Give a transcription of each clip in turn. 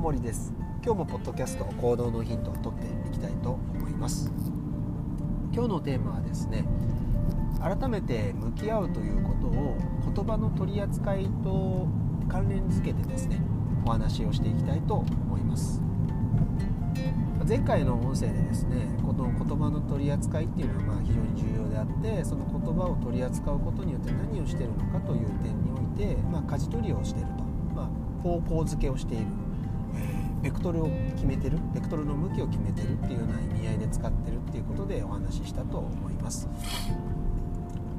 森です。今日もポッドキャスト行動のヒントを取っていきたいと思います。今日のテーマはですね改めて向き合うということを言葉の取り扱いと関連づけてですねお話をしていきたいと思います。前回の音声でですねこの言葉の取り扱いっていうのはまあ非常に重要であってその言葉を取り扱うことによって何をしているのかという点において、まあ、舵取りをしていると、まあ、方向づけをしている、ベクトルを決めてるベクトルの向きを決めてるっていうような意味合いで使ってるっていうことでお話ししたと思います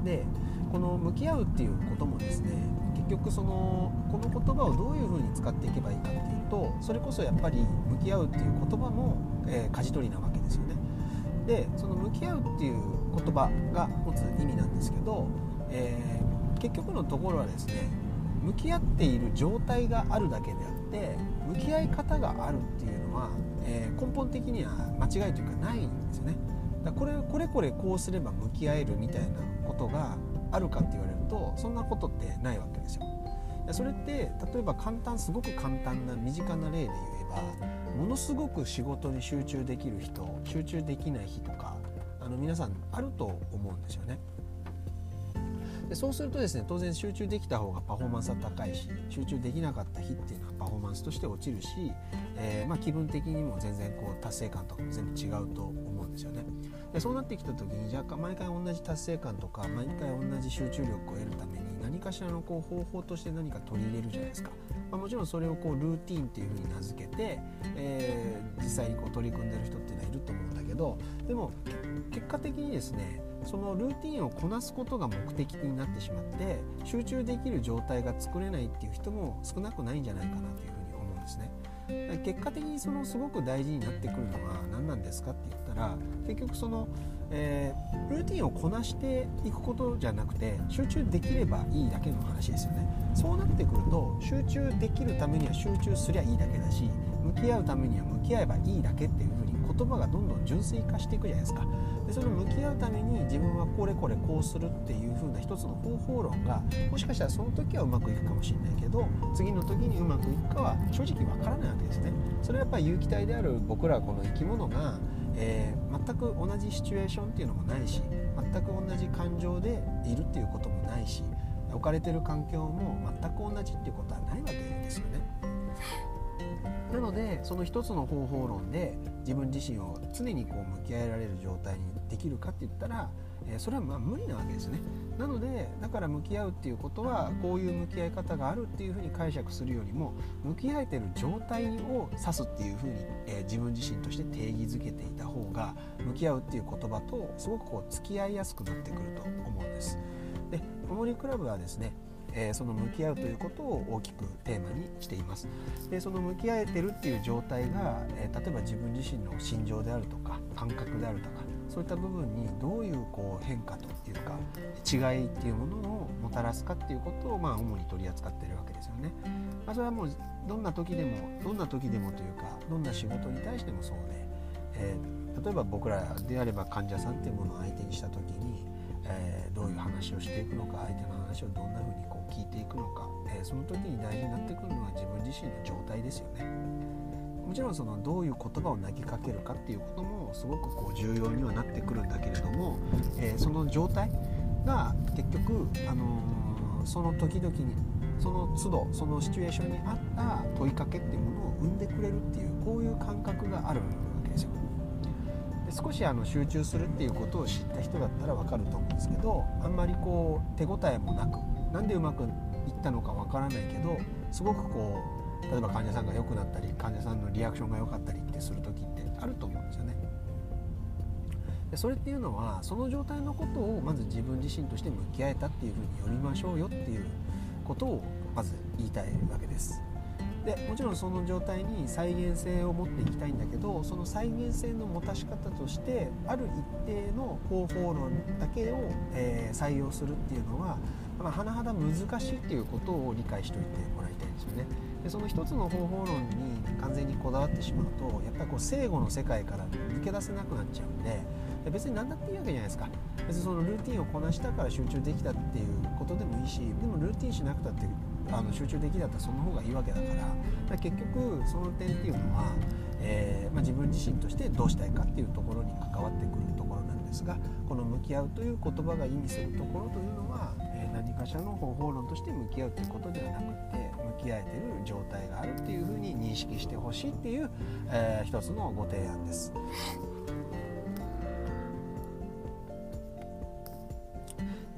でこの向き合うっていうこともですね結局そのこの言葉をどういうふうに使っていけばいいかっていうとそれこそやっぱり向き合うっていう言葉も、えー、舵取りなわけですよね。でその向き合うっていう言葉が持つ意味なんですけど、えー、結局のところはですね向き合っている状態があるだけであって向き合い方があるっていうのは、えー、根本的には間違いというかないんですよね。だこれこれこれこうすれば向き合えるみたいなことがあるかって言われるとそんなことってないわけですよ。それって例えば簡単すごく簡単な身近な例で言えばものすごく仕事に集中できる人集中できない日とかあの皆さんあると思うんですよね。でそうするとですね当然集中できた方がパフォーマンスは高いし集中できなかった日っていうのはパフォーマンスとして落ちるし、えー、まあ、気分的にも全然こう達成感とかも全部違うと思うんですよね。でそうなってきた時に若干毎回同じ達成感とか毎回同じ集中力を得るためにかしらのこう方法として何か取り入れるじゃないですか、まあ、もちろんそれをこうルーティーンっていうふうに名付けて、えー、実際にこう取り組んでる人っていうのはいると思うんだけどでも結果的にですねそのルーティンをこなすことが目的になってしまって集中できる状態が作れないっていう人も少なくないんじゃないかなというふうに思うんですね。結果的にそのすごく大事になってくるのは何なんですかって言ったら結局そのえー、ルーティンをこなしていくことじゃなくて集中できればいいだけの話ですよね。そうなってくると集中できるためには集中すりゃいいだけだし向き合うためには向き合えばいいだけっていうふうに言葉がどんどん純粋化していくじゃないですかでその向き合うために自分はこれこれこうするっていう風な一つの方法論がもしかしたらその時はうまくいくかもしれないけど次の時にうまくいくかは正直わからないわけですねそれはやっぱり有機体である僕らこの生き物がえー、全く同じシチュエーションっていうのもないし全く同じ感情でいるっていうこともないし置かれてる環境も全く同じっていうことはないわけですよね。なのでその一つの方法論で自分自身を常にこう向き合えられる状態にできるかって言ったらえそれはまあ無理なわけですね。なのでだから向き合うっていうことはこういう向き合い方があるっていうふうに解釈するよりも向き合えてる状態を指すっていうふうに、え自分自身として定義づけていた方が向き合うっていう言葉とすごくこう付き合いやすくなってくると思うんです。でおもりクラブはですねえー、その向き合うということを大きくテーマにしていますでその向き合えてるっていう状態が、えー、例えば自分自身の心情であるとか感覚であるとかそういった部分にどういうこう変化というか違いっていうものをもたらすかっていうことをまあ主に取り扱ってるわけですよね。まあ、それはもうどんな時でもどんな時でもというかどんな仕事に対してもそうで、えー、例えば僕らであれば患者さんっていうものを相手にした時に、えー、話をしていくのか相手の話をどんな風にこう聞いていくのか、えー、その時に大事になってくるのは自分自身の状態ですよね。もちろんそのどういう言葉を投げかけるかっていうこともすごくこう重要にはなってくるんだけれども、えー、その状態が結局、あのー、その時々にその都度そのシチュエーションに合った問いかけっていうものを生んでくれるっていうこういう感覚があるわけですよ。少しあの集中するっていうことを知った人だったら分かると思うんですけどあんまりこう手応えもなくなんでうまくいったのか分からないけどすごくこう例えば患者さんが良くなったり患者さんのリアクションが良かったりってする時ってあると思うんですよね。でそれっていうのはその状態のことをまず自分自身として向き合えたっていうふうに読みましょうよっていうことをまず言いたいわけです。でもちろんその状態に再現性を持っていきたいんだけどその再現性の持たし方としてある一定の方法論だけを、えー、採用するっていうのは、まあ、甚だ難しいっていうことを理解しておいてもらいたいんですよね。でその一つの方法論に完全にこだわってしまうとやっぱりこう正誤の世界から抜け出せなくなっちゃうんで別に何だっていいわけじゃないですか別にそのルーティンをこなしたから集中できたっていうことでもいいしでもルーティンしなくたってあの集中できだったらその方がいいわけだからだ結局その点っていうのは、えー、まあ、自分自身としてどうしたいかっていうところに関わってくるところなんですがこの「向き合う」という言葉が意味するところというのは、えー、何かしらの方法論として向き合うということではなくて向き合えてる状態があるっていうふうに認識してほしいっていう、えー、一つのご提案です。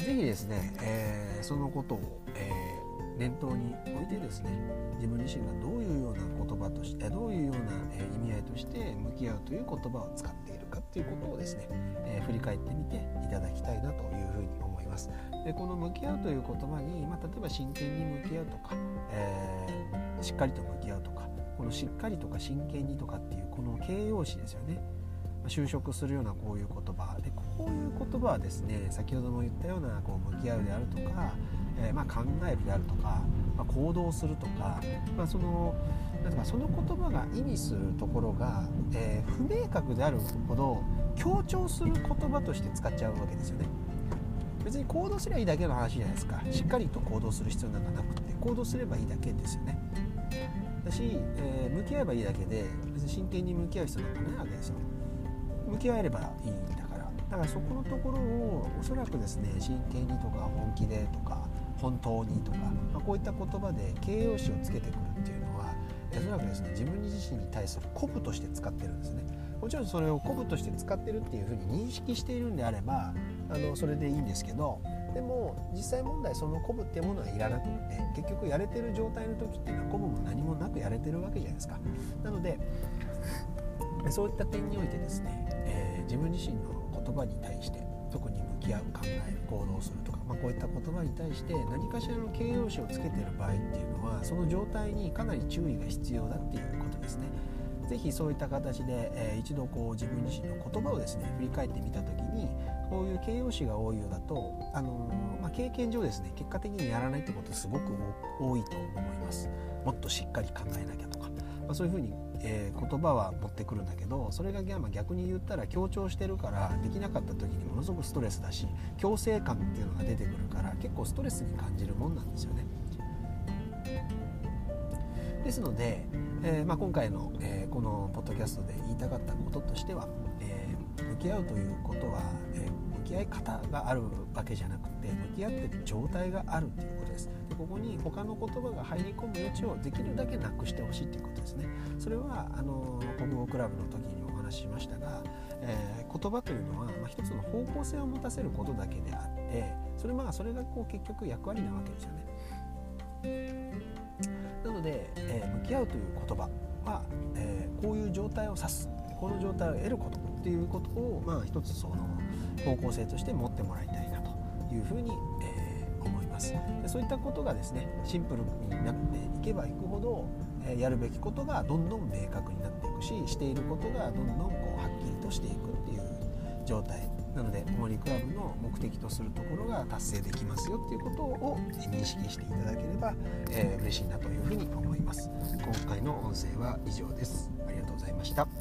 ぜひですね、えー、そのことを、えー、念頭に置いてですね自分自身がどういうような言葉としてどういうような、意味合いとして向き合うという言葉を使っているかっていうことをですね、えー、振り返ってみていただきたいなというふうに思います。でこの向き合うという言葉に、まあ、例えば真剣に向き合うとか、えー、しっかりと向き合うとかこのしっかりとか真剣にとかっていうこの形容詞ですよね。就職するようなこういう言葉言葉はですね先ほども言ったようなこう向き合うであるとか、えー、まあ、考えるであるとか、まあ、行動するとか、まあ、そのなんかその言葉が意味するところが、えー、不明確であるほど強調する言葉として使っちゃうわけですよね。別に行動すればいいだけの話じゃないですか。しっかりと行動する必要なんかなくて行動すればいいだけですよね。だし、えー、向き合えばいいだけで別に真剣に向き合う必要なんかないわけですよ。向き合えればいいんだだからそこのところをおそらくですね真剣にとか本気でとか本当にとか、まあ、こういった言葉で形容詞をつけてくるっていうのはおそらくですね自分自身に対する鼓舞として使ってるんですね。もちろんそれを鼓舞として使ってるっていうふうに認識しているんであればあのそれでいいんですけどでも実際問題その鼓舞っていうものはいらなくって結局やれてる状態の時っていうのは鼓舞も何もなくやれてるわけじゃないですか。なのでそういった点においてですね、えー、自分自身の言葉に対して特に向き合う考える行動するとか、まあ、こういった言葉に対して何かしらの形容詞をつけてる場合っていうのはその状態にかなり注意が必要だっていうことですね。ぜひそういった形で、えー、一度こう自分自身の言葉をですね振り返ってみた時にこういう形容詞が多いようだと、あのー、まあ、経験上ですね結果的にやらないってことすごく多いと思います。もっとしっかり考えなきゃとか、まあ、そういうふうにえー、言葉は持ってくるんだけどそれが逆に言ったら強調してるからできなかった時にものすごくストレスだし強制感っていうのが出てくるから結構ストレスに感じるもんなんですよね。ですので、えーまあ、今回の、えー、このポッドキャストで言いたかったこととしては、え、向き合うということは、えー、き合い方があるわけじゃなくて向き合ってる状態があるということです。でここに他の言葉が入り込む余地をできるだけなくしてほしいということですね。それはあの国語クラブの時にお話ししましたが、えー、言葉というのは、まあ、一つの方向性を持たせることだけであってそれまあそれがこう結局役割なわけですよね。なので、えー、向き合うという言葉は、えー、こういう状態を指すこの状態を得ることっていうことを、まあ、一つその方向性として持ってもらいたいなというふうに、えー、思います。でそういったことがですねシンプルになっていけばいくほど、えやるべきことがどんどん明確になっていくししていることがどんどんこうはっきりとしていくっていう状態なのでモリクラブの目的とするところが達成できますよっていうことを認識していただければ、えー、嬉しいなというふうに思います。今回の音声は以上です。ありがとうございました。